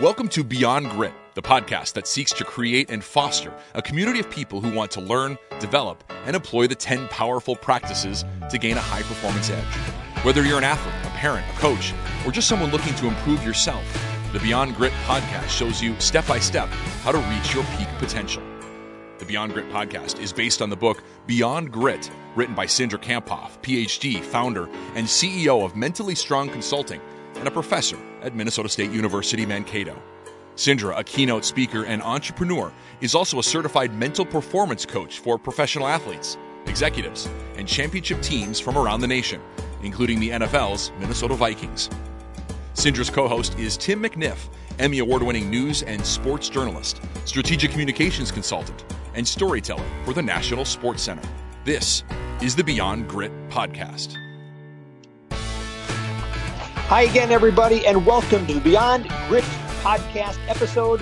Welcome to Beyond Grit, the podcast that seeks to create and foster a community of people who want to learn, develop, and employ the 10 powerful practices to gain a high performance edge. Whether you're an athlete, a parent, a coach, or just someone looking to improve yourself, the Beyond Grit podcast shows you step by step how to reach your peak potential. The Beyond Grit podcast is based on the book Beyond Grit, written by Cindra Kamphoff, PhD, founder, and CEO of Mentally Strong Consulting and a professor at Minnesota State University Mankato. Cindra, a keynote speaker and entrepreneur, is also a certified mental performance coach for professional athletes, executives, and championship teams from around the nation, including the NFL's Minnesota Vikings. Cindra's co host is Tim McNiff, Emmy Award winning news and sports journalist, strategic communications consultant, and storyteller for the National Sports Center. This is the Beyond Grit podcast. Hi again, everybody, and welcome to the Beyond Grit podcast, episode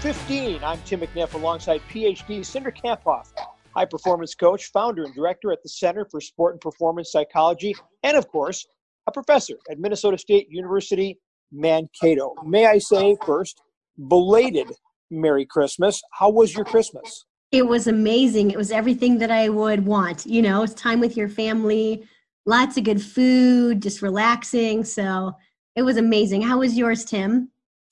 15. I'm Tim McNiff alongside PhD Cindra Kamphoff, high performance coach, founder, and director at the Center for Sport and Performance Psychology, and of course, a professor at Minnesota State University Mankato. May I say first, belated Merry Christmas. How was your Christmas? It was amazing. It was everything that I would want. You know, it's time with your family, lots of good food, just relaxing. So it was amazing. How was yours, Tim?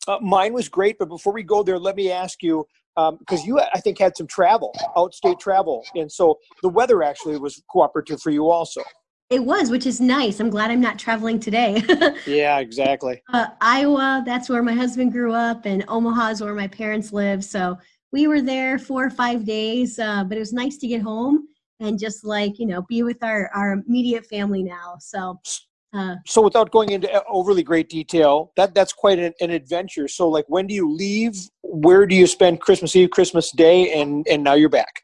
Uh, mine was great, but before we go there, let me ask you because um, you, I think, had some travel, outstate travel, and so the weather actually was cooperative for you also. It was, which is nice. I'm glad I'm not traveling today. yeah, exactly. Uh, Iowa, that's where my husband grew up, and Omaha is where my parents live. So we were there four or five days, uh, but it was nice to get home and just like you know be with our our immediate family now so uh, so without going into overly great detail that that's quite an, an, adventure. So like when do you leave? Where do you spend christmas eve christmas day and and now you're back?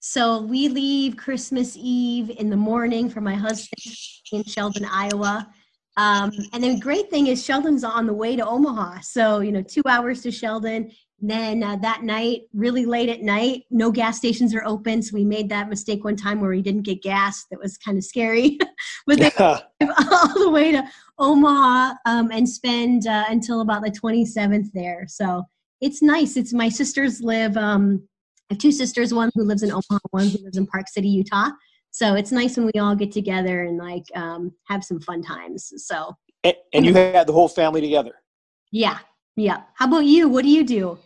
So we leave christmas eve in the morning for my husband in sheldon iowa. Um, and the great thing is sheldon's on the way to omaha. So you know two hours to sheldon then uh, that night, really late at night, no gas stations are open. So we made that mistake one time where we didn't get gas. That was kind of scary. but yeah. all the way to Omaha um, and spend uh, until about the 27th there. So it's nice. It's my sisters live. Um, I have two sisters, one who lives in Omaha, one who lives in Park City, Utah. So it's nice when we all get together and like um, have some fun times. So and, and you had the whole family together. Yeah, yeah. How about you? What do you do?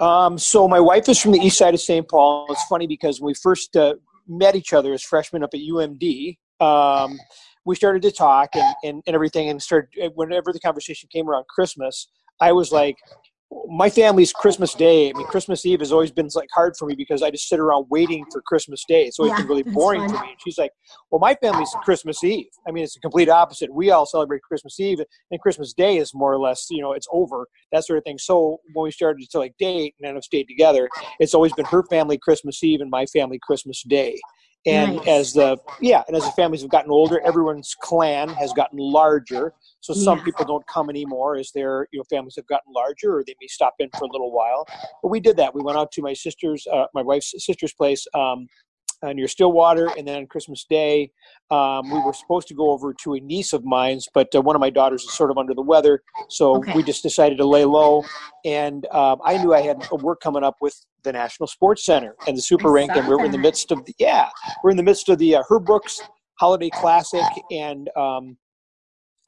Um, so my wife is from the east side of St. Paul. It's funny because when we first uh, met each other as freshmen up at UMD, um, we started to talk and, and, and everything and started whenever the conversation came around Christmas, I was like, my family's Christmas Day. I mean, Christmas Eve has always been like hard for me because I just sit around waiting for Christmas Day. It's always yeah, been really boring to me. And she's like, "Well, my family's Christmas Eve. I mean, it's the complete opposite. We all celebrate Christmas Eve, and Christmas Day is more or less, you know, it's over that sort of thing." So when we started to like date and then have stayed together, it's always been her family Christmas Eve and my family Christmas Day. And nice. as the yeah, and as the families have gotten older, everyone's clan has gotten larger. So some yeah. people don't come anymore as their you know families have gotten larger, or they may stop in for a little while. But we did that. We went out to my sister's, uh, my wife's sister's place um, uh, near Stillwater, and then on Christmas Day, um, we were supposed to go over to a niece of mine's, but uh, one of my daughters is sort of under the weather, so okay. we just decided to lay low. And um, I knew I had work coming up with the National Sports Center and the Super Rink, and we're in the midst of the yeah, we're in the midst of the uh, Herb Brooks Holiday Classic, and um,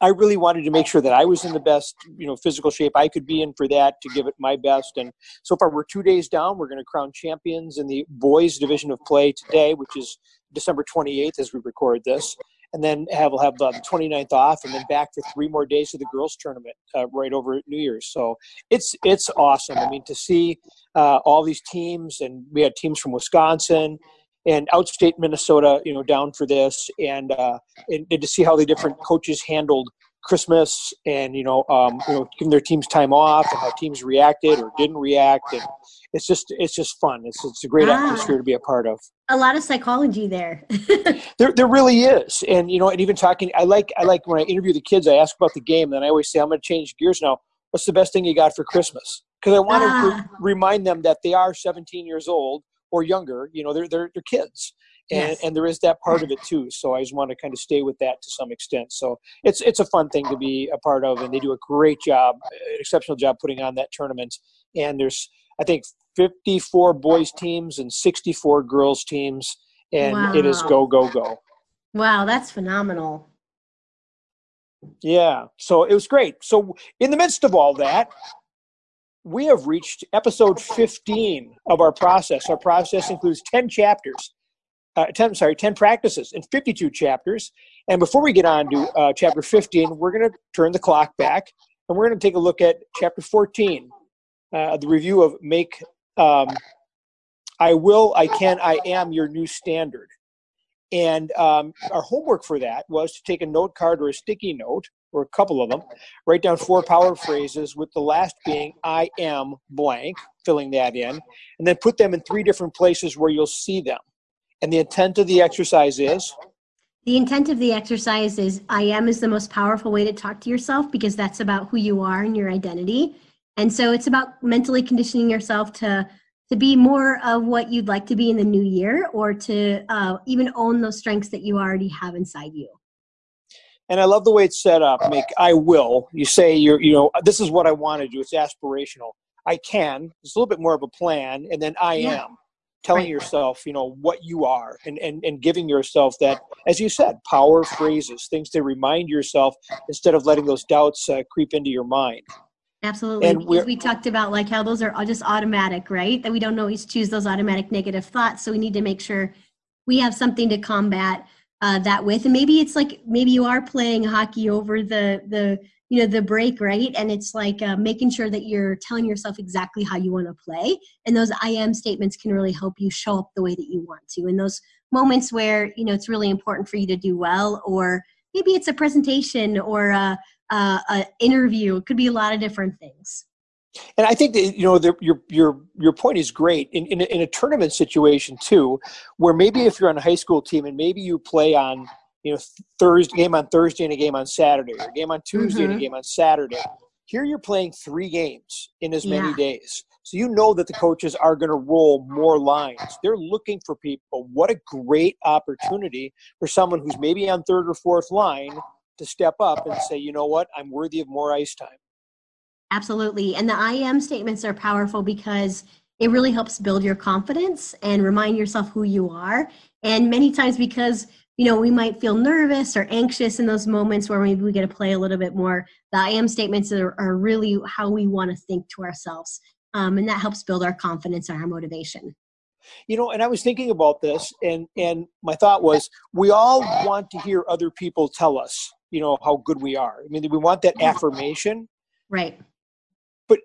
I really wanted to make sure that I was in the best, you know, physical shape I could be in for that to give it my best. And so far, we're two days down. We're going to crown champions in the boys division of play today, which is December 28th as we record this. And then have we'll have uh, the 29th off, and then back for three more days of the girls' tournament uh, right over at New Year's. So it's it's awesome. I mean, to see uh, all these teams, and we had teams from Wisconsin, and outstate Minnesota, you know, down for this, and, uh, and, and to see how the different coaches handled Christmas, and you know, um, you know, giving their teams time off, and how teams reacted or didn't react, and it's just it's just fun. It's it's a great ah, atmosphere to be a part of. A lot of psychology there. there there really is, and you know, and even talking, I like I like when I interview the kids, I ask about the game, and I always say, I'm going to change gears now. What's the best thing you got for Christmas? Because I want ah. to re- remind them that they are 17 years old or younger. You know, they're they're, they're kids, and, Yes. and there is that part of it too. So I just want to kind of stay with that to some extent. So it's it's a fun thing to be a part of, and they do a great job, an exceptional job putting on that tournament. And there's I think 54 boys teams and 64 girls teams, and it is go go go. Wow, that's phenomenal. Yeah. So it was great. So in the midst of all that, we have reached episode 15 of our process. Our process includes 10 chapters. Uh, 10, sorry, 10 practices and 52 chapters. And before we get on to uh, chapter 15, we're going to turn the clock back and we're going to take a look at chapter 14, uh, the review of Make um, I Will, I Can, I Am Your New Standard. And um, our homework for that was to take a note card or a sticky note, or a couple of them, write down four power phrases, with the last being I am blank, filling that in, and then put them in three different places where you'll see them. And the intent of the exercise is The intent of the exercise is I am is the most powerful way to talk to yourself because that's about who you are and your identity. And so it's about mentally conditioning yourself to to be more of what you'd like to be in the new year or to uh, even own those strengths that you already have inside you. and I love the way it's set up. Make I will. You say you're, you know, this is what I want to do. It's aspirational. I can. It's a little bit more of a plan, and then I Yeah. am. Telling Right. yourself, you know, what you are, and, and and giving yourself that, as you said, power phrases, things to remind yourself instead of letting those doubts uh, creep into your mind. Absolutely. And we talked about like how those are all just automatic, right? That we don't always choose those automatic negative thoughts. So we need to make sure we have something to combat uh, that with. And maybe it's like maybe you are playing hockey over the the you know the break, right? And it's like uh, making sure that you're telling yourself exactly how you want to play. And those I am statements can really help you show up the way that you want to. In those moments where you know it's really important for you to do well, or maybe it's a presentation or a, a, a interview. It could be a lot of different things. And I think that you know the, your your your point is great in in in a tournament situation too, where maybe if you're on a high school team and maybe you play on you know Thursday game on Thursday and a game on Saturday, or a game on Tuesday and a Mhm. game on Saturday. Here you're playing three games in as many Yeah. days, so you know that the coaches are going to roll more lines. They're looking for people. What a great opportunity for someone who's maybe on third or fourth line to step up and say, you know what, I'm worthy of more ice time. Absolutely. And the I am statements are powerful because it really helps build your confidence and remind yourself who you are. And many times, because you know, we might feel nervous or anxious in those moments where maybe we get to play a little bit more. The I am statements are, are really how we want to think to ourselves. Um, and that helps build our confidence and our motivation. you know and i was thinking about this and and my thought was we all want to hear other people tell us you know how good we are i mean we want that affirmation Right. But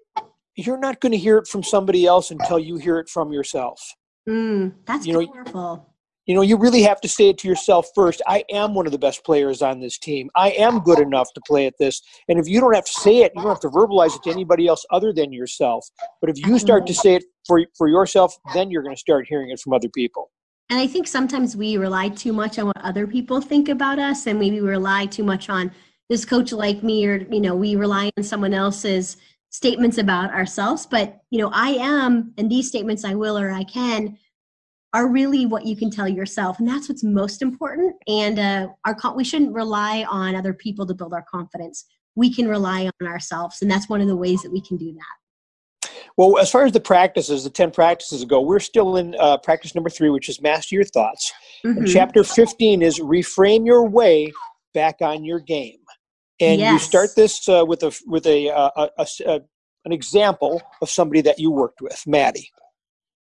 you're not going to hear it from somebody else until you hear it from yourself Mm, that's You know, powerful. You know you really have to say it to yourself first i am one of the best players on this team. I am good enough to play at this. And if you don't have to say it you don't have to verbalize it to anybody else other than yourself. But if you start to mm-hmm. say it for for yourself then you're going to start hearing it from other people. And I think sometimes we rely too much on what other people think about us, and maybe we rely too much on this coach like me, or you know, we rely on someone else's statements about ourselves. But you know, I am, and these statements, I will or I can, are really what you can tell yourself, and that's what's most important. And uh, our con- we shouldn't rely on other people to build our confidence. We can rely on ourselves, and that's one of the ways that we can do that. Well, as far as the practices, the 10 practices go, we're still in uh, practice number three, which is master your thoughts. Mhm. chapter 15 is reframe your way back on your game. And you start this uh, with a with a, uh, a, a, a an example of somebody that you worked with, Maddie.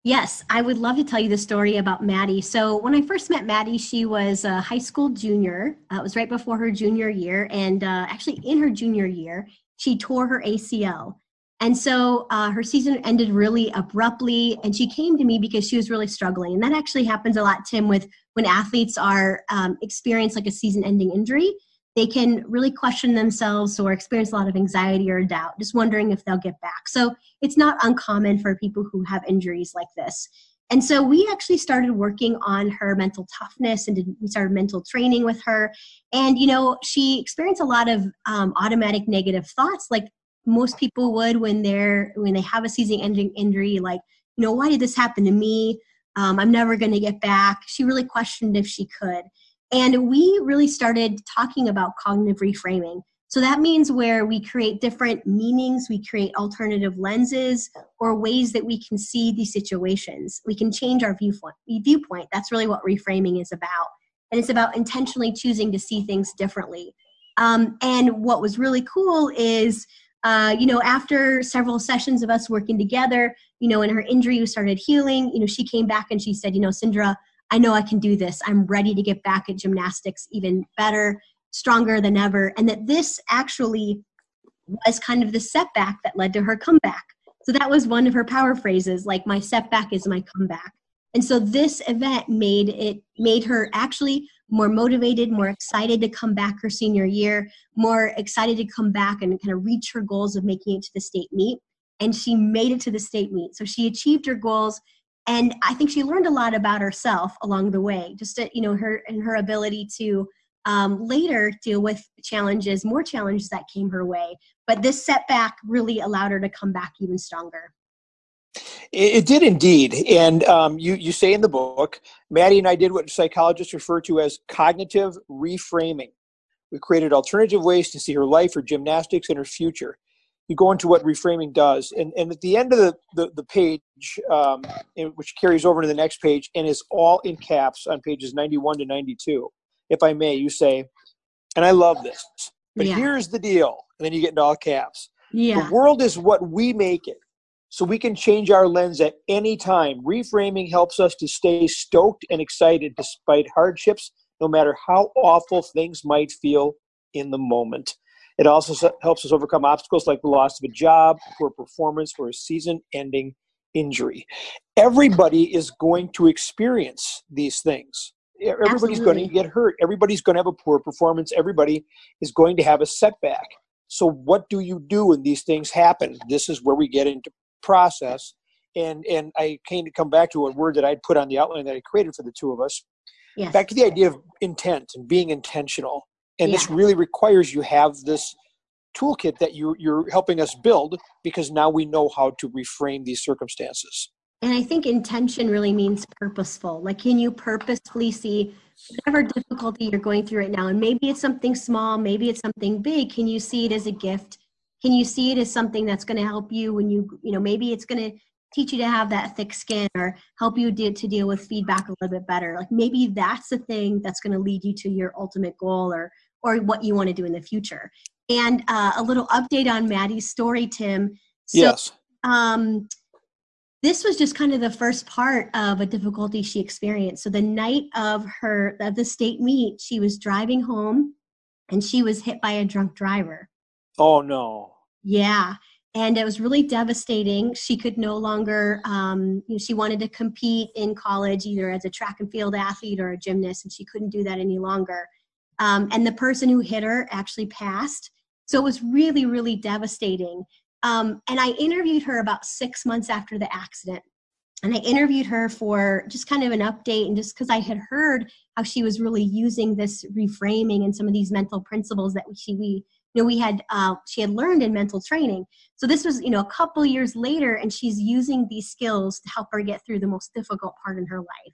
Yes, I would love to tell you the story about Maddie. So when I first met Maddie, she was a high school junior. Uh, it was right before her junior year, and uh, actually in her junior year, she tore her ACL. And so uh, her season ended really abruptly, and she came to me because she was really struggling. And that actually happens a lot, Tim, with when athletes are um, experience like a season-ending injury. They can really question themselves or experience a lot of anxiety or doubt, just wondering if they'll get back. So it's not uncommon for people who have injuries like this. And so we actually started working on her mental toughness and did, we started mental training with her. And, you know, she experienced a lot of um, automatic negative thoughts like most people would when they're when they have a ending injury like you know why did this happen to me um, i'm never going to get back she really questioned if she could and we really started talking about cognitive reframing so that means where we create different meanings, we create alternative lenses or ways that we can see these situations. We can change our viewpoint. That's really what reframing is about. And it's about intentionally choosing to see things differently. Um, and what was really cool is, uh, you know, after several sessions of us working together, you know, and her injury started healing, you know, she came back and she said, you know, Cindra, I know I can do this. I'm ready to get back at gymnastics even better stronger than ever, and that this actually was kind of the setback that led to her comeback. So that was one of her power phrases, like my setback is my comeback. And so this event made it made her actually more motivated, more excited to come back her senior year, more excited to come back and kind of reach her goals of making it to the state meet. And she made it to the state meet. So she achieved her goals. And I think she learned a lot about herself along the way, just to, you know, her and her ability to um, later deal with challenges, more challenges that came her way. But this setback really allowed her to come back even stronger. It, did indeed, and um, you you say in the book, Maddie and I did what psychologists refer to as cognitive reframing. We created alternative ways to see her life, her gymnastics, and her future. You go into what reframing does, and, and at the end of the, the, the page, um, which carries over to the next page, and is all in caps on pages 91 to 92, if I may, you say, and I love this, but yeah. here's the deal. And then you get into all caps. Yeah. The world is what we make it. So we can change our lens at any time. Reframing helps us to stay stoked and excited despite hardships, no matter how awful things might feel in the moment. It also helps us overcome obstacles like the loss of a job, poor performance, or a season ending injury. Everybody is going to experience these things. Everybody's Absolutely. going to get hurt. Everybody's going to have a poor performance. Everybody is going to have a setback. So what do you do when these things happen? This is where we get into process. And and i came to come back to a word that i'd put on the outline that i created for the two of us. Yes. back to the idea of intent and being intentional and yeah. this really requires you have this toolkit that you, you're helping us build because now we know how to reframe these circumstances and I think intention really means purposeful. Like, can you purposefully see whatever difficulty you're going through right now? And maybe it's something small, maybe it's something big. Can you see it as a gift? Can you see it as something that's going to help you when you, you know, maybe it's going to teach you to have that thick skin or help you de- to deal with feedback a little bit better. Like maybe that's the thing that's going to lead you to your ultimate goal or or what you want to do in the future. And uh, a little update on Maddie's story, Tim. So, yes. Um, this was just kind of the first part of a difficulty she experienced. So the night of her of the state meet, she was driving home and she was hit by a drunk driver. Oh no. Yeah. And it was really devastating. She could no longer, um, you know, she wanted to compete in college either as a track and field athlete or a gymnast, and she couldn't do that any longer. Um, and the person who hit her actually passed. So it was really, really devastating. Um, and I interviewed her about six months after the accident. And I interviewed her for just kind of an update and just because I had heard how she was really using this reframing and some of these mental principles that she we you know we had uh, she had learned in mental training. So this was you know a couple years later, and she's using these skills to help her get through the most difficult part in her life.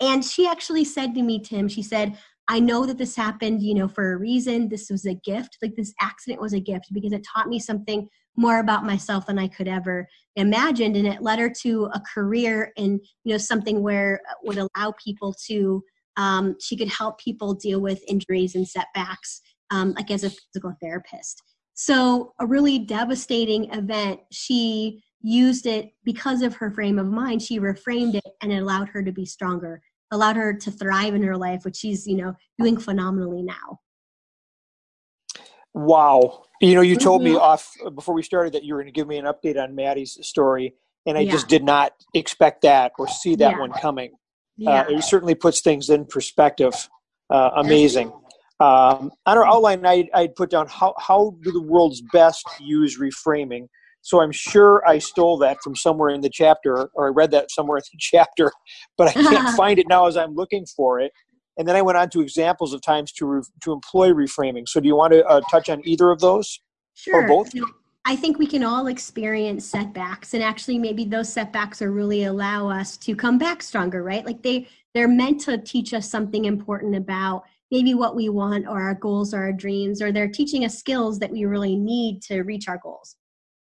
And she actually said to me, Tim, she said, I know that this happened, you know, for a reason. This was a gift. Like this accident was a gift because it taught me something more about myself than I could ever imagined. And it led her to a career in, you know, something where uh, would allow people to, um, she could help people deal with injuries and setbacks, um, like as a physical therapist. So a really devastating event, she used it because of her frame of mind. She reframed it and it allowed her to be stronger, allowed her to thrive in her life, which she's, you know, doing phenomenally now. Wow. You know, you told me mm-hmm. off before we started that you were going to give me an update on Maddie's story, and I yeah. just did not expect that or see that yeah. one coming. Uh, yeah. Uh, it certainly puts things in perspective. Uh, amazing. Um, on our outline, I, I put down how, how do the world's best use reframing? So I'm sure I stole that from somewhere in the chapter, or I read that somewhere in the chapter, but I can't find it now as I'm looking for it and then I went on to examples of times to re- to employ reframing. So, do you want to uh, touch on either of those, sure. or both? I think we can all experience setbacks and actually maybe those setbacks are really allow us to come back stronger, right? Like they they're meant to teach us something important about maybe what we want or our goals or our dreams or they're teaching us skills that we really need to reach our goals.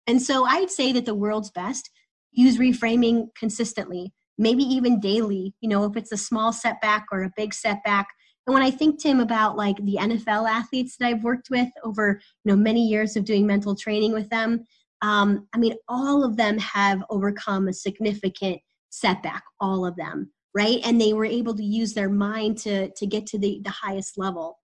And so I'd say that the world's best use reframing consistently, maybe even daily, you know, if it's a small setback or a big setback, and when I think, Tim, about like the NFL athletes that I've worked with over you know many years of doing mental training with them, um, I mean, all of them have overcome a significant setback. All of them, right? And they were able to use their mind to to get to the the highest level.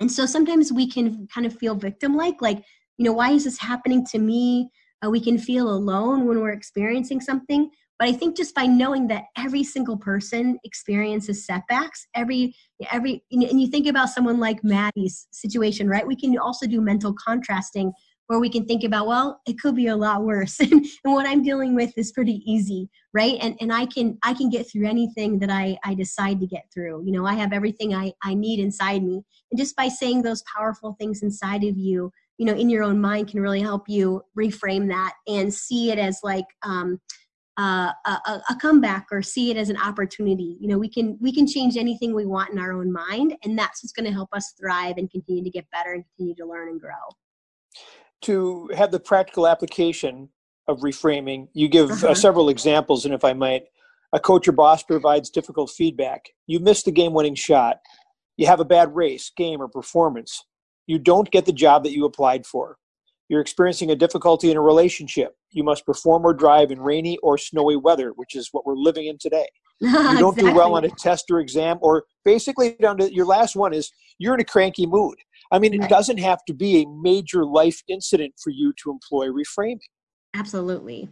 And so sometimes we can kind of feel victim-like, like you know, why is this happening to me? Uh, we can feel alone when we're experiencing something. But I think just by knowing that every single person experiences setbacks, every every and you think about someone like Maddie's situation, right? We can also do mental contrasting where we can think about, well, it could be a lot worse. and what I'm dealing with is pretty easy, right? And and I can I can get through anything that I, I decide to get through. You know, I have everything I, I need inside me. And just by saying those powerful things inside of you, you know, in your own mind can really help you reframe that and see it as like um, uh, a, a, comeback or see it as an opportunity. You know we can we can change anything we want in our own mind and that's what's going to help us thrive and continue to get better and continue to learn and grow. To have the practical application of reframing you give uh, uh-huh. uh, several examples and if i might a coach or boss provides difficult feedback. You missed the game winning shot. You have a bad race game or performance you don't get the job that you applied for you're experiencing a difficulty in a relationship. You must perform or drive in rainy or snowy weather, which is what we're living in today. You don't exactly. do well on a test or exam, or basically down to your last one is you're in a cranky mood. I mean, it doesn't have to be a major life incident for you to employ reframing. Absolutely.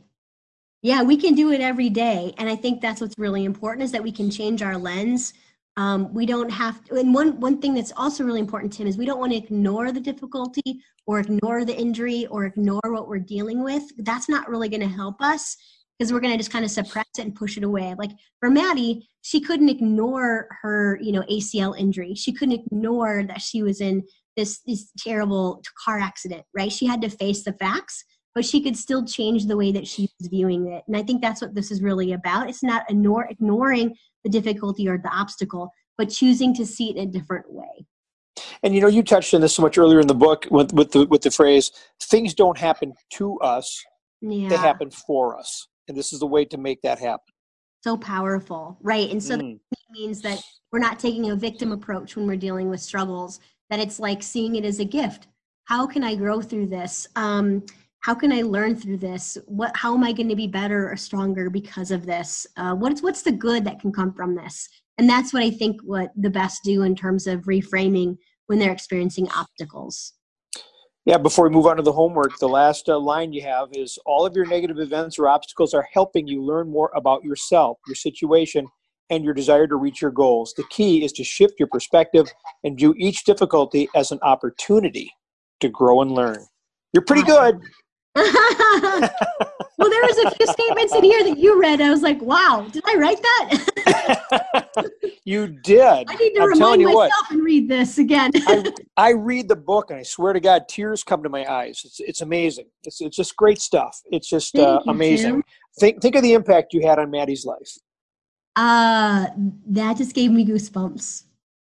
Yeah, we can do it every day. And I think that's what's really important is that we can change our lens um, we don't have to, and one, one thing that's also really important, Tim, is we don't want to ignore the difficulty or ignore the injury or ignore what we're dealing with. That's not really going to help us because we're going to just kind of suppress it and push it away. Like for Maddie, she couldn't ignore her, you know, ACL injury. She couldn't ignore that she was in this, this terrible car accident, right? She had to face the facts, but she could still change the way that she was viewing it. And I think that's what this is really about. It's not ignore, ignoring the difficulty or the obstacle, but choosing to see it in a different way. And you know, you touched on this so much earlier in the book with, with the with the phrase "things don't happen to us; yeah. they happen for us," and this is the way to make that happen. So powerful, right? And so mm. that means that we're not taking a victim approach when we're dealing with struggles. That it's like seeing it as a gift. How can I grow through this? Um, how can I learn through this? What, how am I going to be better or stronger because of this? Uh, what's, what's the good that can come from this? And that's what I think what the best do in terms of reframing when they're experiencing obstacles. Yeah, before we move on to the homework, the last uh, line you have is all of your negative events or obstacles are helping you learn more about yourself, your situation, and your desire to reach your goals. The key is to shift your perspective and view each difficulty as an opportunity to grow and learn. You're pretty good. well, there was a few statements in here that you read. I was like, wow, did I write that? you did. I need to I'm remind myself what, and read this again. I, I, read the book and I swear to God, tears come to my eyes. It's, it's amazing. It's, it's just great stuff. It's just uh, amazing. Think, think of the impact you had on Maddie's life. Uh, that just gave me goosebumps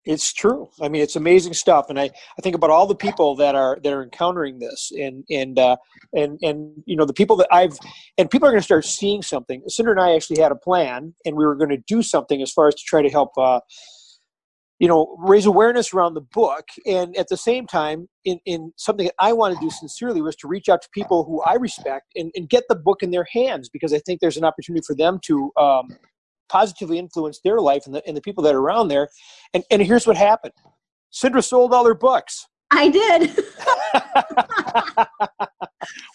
it's true. I mean it's amazing stuff and i i think about all the people that are that are encountering this and and uh and and you know the people that i've and people are going to start seeing something. Cindra and i actually had a plan and we were going to do something as far as to try to help uh you know raise awareness around the book and at the same time in in something that i want to do sincerely was to reach out to people who i respect and, and get the book in their hands because i think there's an opportunity for them to um positively influenced their life and the, and the people that are around there. And, and here's what happened Cindra sold all her books. I did.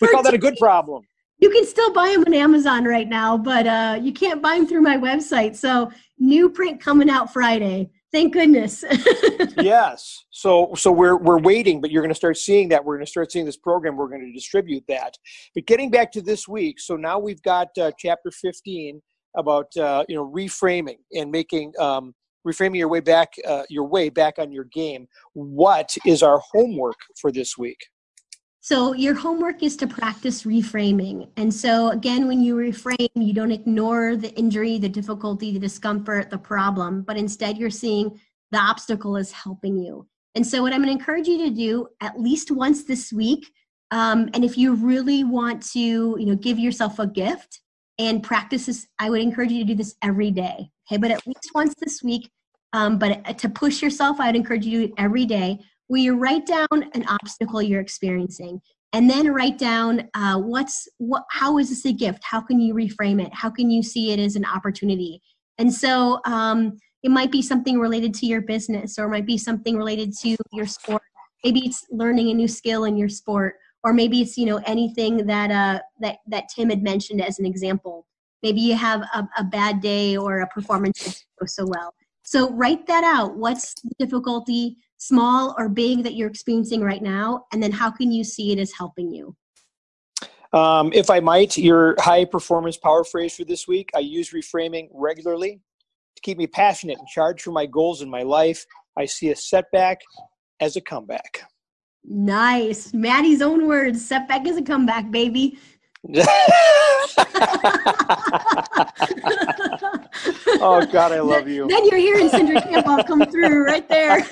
we call that a good problem. You can still buy them on Amazon right now, but uh, you can't buy them through my website. So new print coming out Friday. Thank goodness. yes. So so we're we're waiting, but you're going to start seeing that. We're going to start seeing this program. We're going to distribute that. But getting back to this week, so now we've got uh, chapter 15 about uh, you know reframing and making um, reframing your way back uh, your way back on your game. What is our homework for this week? So your homework is to practice reframing. And so again, when you reframe, you don't ignore the injury, the difficulty, the discomfort, the problem, but instead you're seeing the obstacle is helping you. And so what I'm going to encourage you to do at least once this week, um, and if you really want to, you know, give yourself a gift and practice this, I would encourage you to do this every day. Okay, but at least once this week. Um, but to push yourself, I would encourage you to do it every day where you write down an obstacle you're experiencing and then write down uh, what's what how is this a gift how can you reframe it how can you see it as an opportunity and so um, it might be something related to your business or it might be something related to your sport maybe it's learning a new skill in your sport or maybe it's you know anything that uh, that that tim had mentioned as an example. Maybe you have a, a bad day or a performance that didn't go so well. So write that out. What's the difficulty small or big that you're experiencing right now? And then how can you see it as helping you? Um, if i might your high performance power phrase for this week i use reframing regularly to keep me passionate and charged for my goals in my life. I see a setback as a comeback nice maddie's own words setback is a comeback baby oh God, I love you. Then you're hearing Cindra Kamphoff come through right there.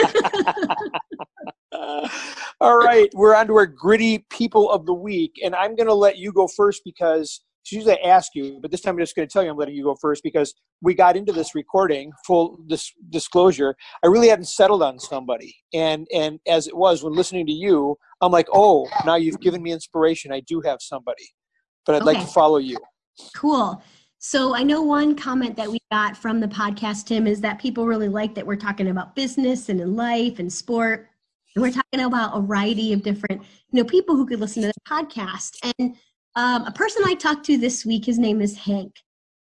All right, we're on to our gritty people of the week, and I'm going to let you go first because usually I ask you, but this time I'm just going to tell you I'm letting you go first because we got into this recording. Full dis- disclosure, I really hadn't settled on somebody, and and as it was when listening to you, I'm like, oh, now you've given me inspiration. I do have somebody, but I'd okay. like to follow you. Cool. So I know one comment that we got from the podcast, Tim, is that people really like that we're talking about business and in life and sport. And we're talking about a variety of different, you know, people who could listen to the podcast. And um, a person I talked to this week, his name is Hank.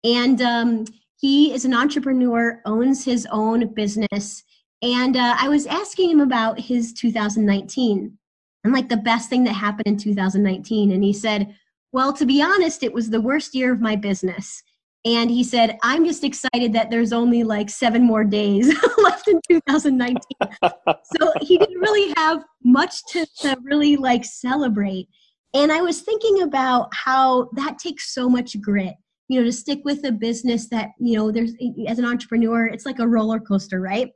And um, he is an entrepreneur, owns his own business. And uh, I was asking him about his 2019 and like the best thing that happened in 2019. And he said, well, to be honest, it was the worst year of my business. And he said, I'm just excited that there's only like seven more days left in 2019. so he didn't really have much to, to really like celebrate. And I was thinking about how that takes so much grit, you know, to stick with a business that, you know, there's as an entrepreneur, it's like a roller coaster, right?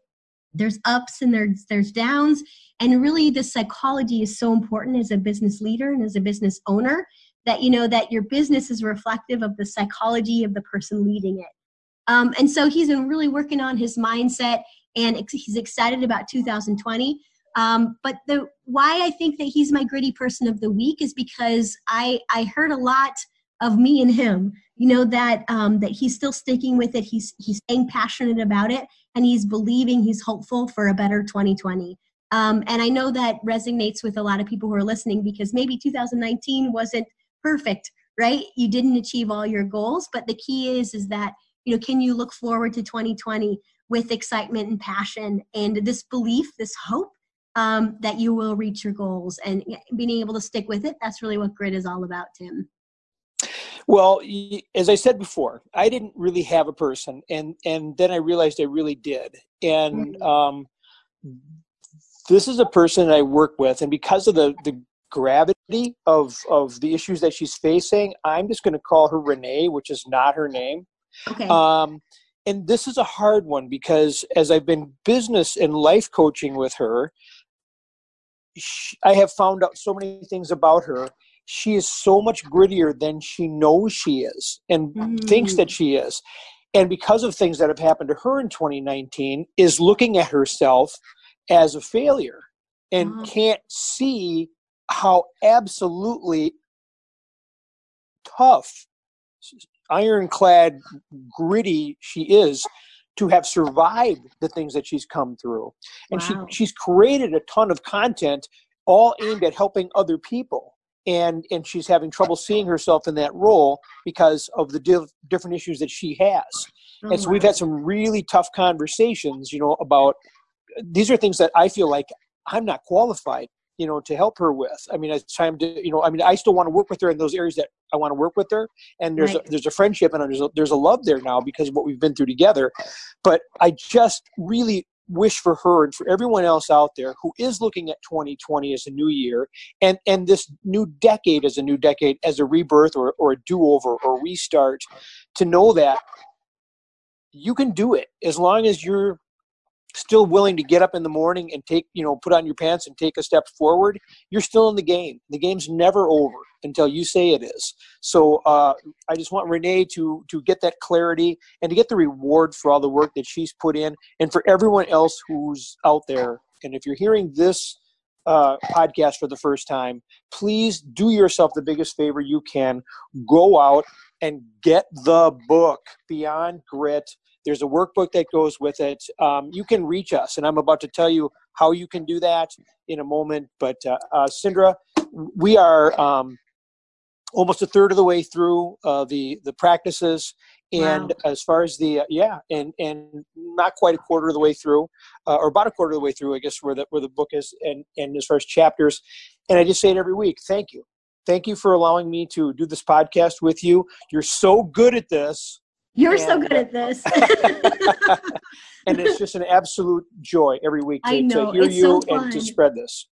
There's ups and there's there's downs. And really the psychology is so important as a business leader and as a business owner that you know that your business is reflective of the psychology of the person leading it um, and so he's been really working on his mindset and he's excited about 2020 um, but the why i think that he's my gritty person of the week is because i i heard a lot of me and him you know that um, that he's still sticking with it he's he's staying passionate about it and he's believing he's hopeful for a better 2020 um, and i know that resonates with a lot of people who are listening because maybe 2019 wasn't perfect, right? You didn't achieve all your goals, but the key is is that you know can you look forward to 2020 with excitement and passion and this belief, this hope um, that you will reach your goals and being able to stick with it. That's really what grit is all about, Tim. Well, as I said before, I didn't really have a person, and and then I realized I really did, and mm-hmm. um, this is a person I work with, and because of the the gravity of of the issues that she's facing, I'm just going to call her Renee, which is not her name. Okay. Um, and this is a hard one because as I've been business and life coaching with her, she, I have found out so many things about her. She is so much grittier than she knows she is and mm-hmm. thinks that she is. And because of things that have happened to her in 2019, is looking at herself as a failure and oh. can't see how absolutely tough, ironclad, gritty she is to have survived the things that she's come through. And wow. she, she's created a ton of content all aimed at helping other people. And, and she's having trouble seeing herself in that role because of the diff- different issues that she has. Oh, and so we've had some mm-hmm. really tough conversations, you know, about these are things that I feel like I'm not qualified you know to help her with. I mean it's time to you know i mean i still want to work with her in those areas that i want to work with her. And there's right. a, there's a friendship and there's a, there's a love there now because of what we've been through together. But i just really wish for her and for everyone else out there who is looking at 2020 as a new year and and this new decade as a new decade as a rebirth or, or a do-over or restart to know that you can do it as long as you're still willing to get up in the morning and take you know put on your pants and take a step forward you're still in the game. The game's never over until you say it is. So uh, i just want renee to to get that clarity and to get the reward for all the work that she's put in and for everyone else who's out there. And if you're hearing this uh, podcast for the first time please do yourself the biggest favor you can. Go out and get the book beyond grit there's a workbook that goes with it. Um, you can reach us, and I'm about to tell you how you can do that in a moment. But uh, uh, Cindra, we are um, almost a third of the way through uh, the the practices, and wow. as far as the uh, yeah, and and not quite a quarter of the way through, uh, or about a quarter of the way through, I guess, where the where the book is, and and as far as chapters, and I just say it every week. Thank you. Thank you for allowing me to do this podcast with you. You're so good at this you're and, so good at this. and it's just an absolute joy every week to, to hear you so and to spread this.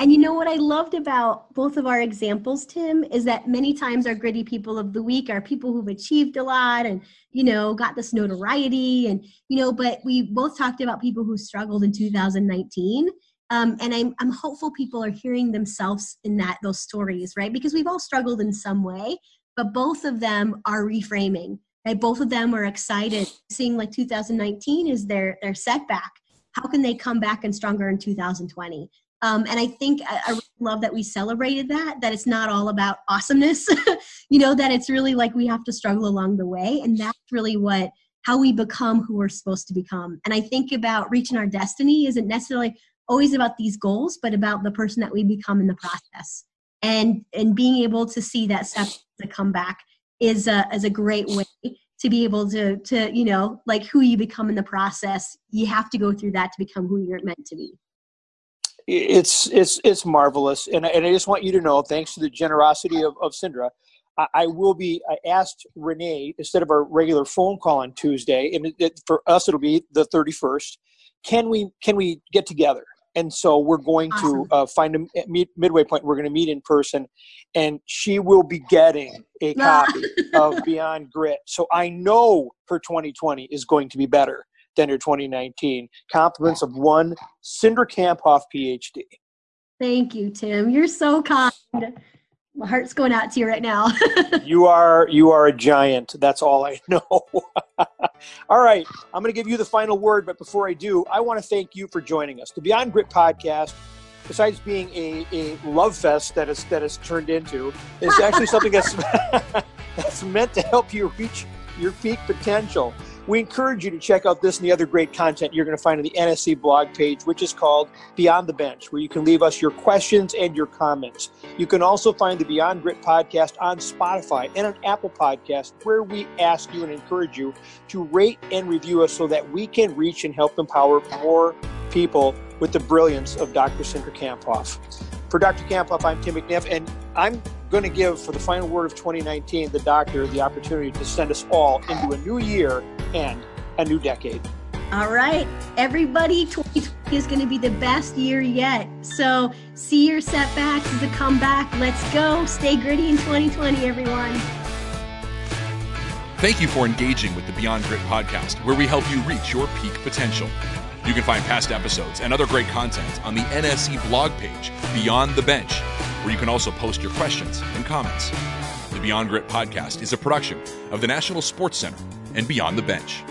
And you know what I loved about both of our examples, Tim, is that many times our gritty people of the week are people who've achieved a lot and, you know, got this notoriety and, you know, but we both talked about people who struggled in 2019. Um, and I'm, I'm hopeful people are hearing themselves in that those stories, right? Because we've all struggled in some way, but both of them are reframing right? Both of them are excited. Seeing like 2019 is their their setback. How can they come back and stronger in 2020 um, and i think I, I love that we celebrated that that it's not all about awesomeness you know that it's really like we have to struggle along the way. And that's really what how we become who we're supposed to become. And i think about reaching our destiny isn't necessarily always about these goals but about the person that we become in the process. And and being able to see that step to come back is a, is a great way to be able to to you know like who you become in the process. You have to go through that to become who you're meant to be. It's it's it's marvelous. And, and i just want you to know thanks to the generosity of, of Cindra I, I will be i asked renee instead of our regular phone call on tuesday and it, it, for us it'll be the 31st can we can we get together and so we're going awesome. to uh, find a meet, midway point. We're going to meet in person and she will be getting a copy of beyond grit. So i know her 2020 is going to be better than her 2019 compliments of one Cindra kamphoff phd thank you tim. You're so kind my heart's going out to you right now. You are you are a giant. That's all i know. All right i'm going to give you the final word but before i do i want to thank you for joining us. The beyond grit podcast besides being a, a love fest that is that is turned into is actually something that's that's meant to help you reach your peak potential we encourage you to check out this and the other great content you're going to find on the NSC blog page, which is called Beyond the Bench, where you can leave us your questions and your comments. You can also find the Beyond Grit podcast on Spotify and on Apple Podcast, where we ask you and encourage you to rate and review us so that we can reach and help empower more people with the brilliance of Dr. Cindra Kamphoff. For Dr. Kamphoff, I'm Tim McNiff, and I'm going to give for the final word of 2019 the doctor the opportunity to send us all into a new year and a new decade. All right, everybody, 2020 is going to be the best year yet. So see your setbacks as a comeback. Let's go. Stay gritty in 2020, everyone. Thank you for engaging with the Beyond Grit podcast, where we help you reach your peak potential. You can find past episodes and other great content on the NSC blog page, Beyond the Bench, where you can also post your questions and comments. The Beyond Grit podcast is a production of the National Sports Center and Beyond the Bench.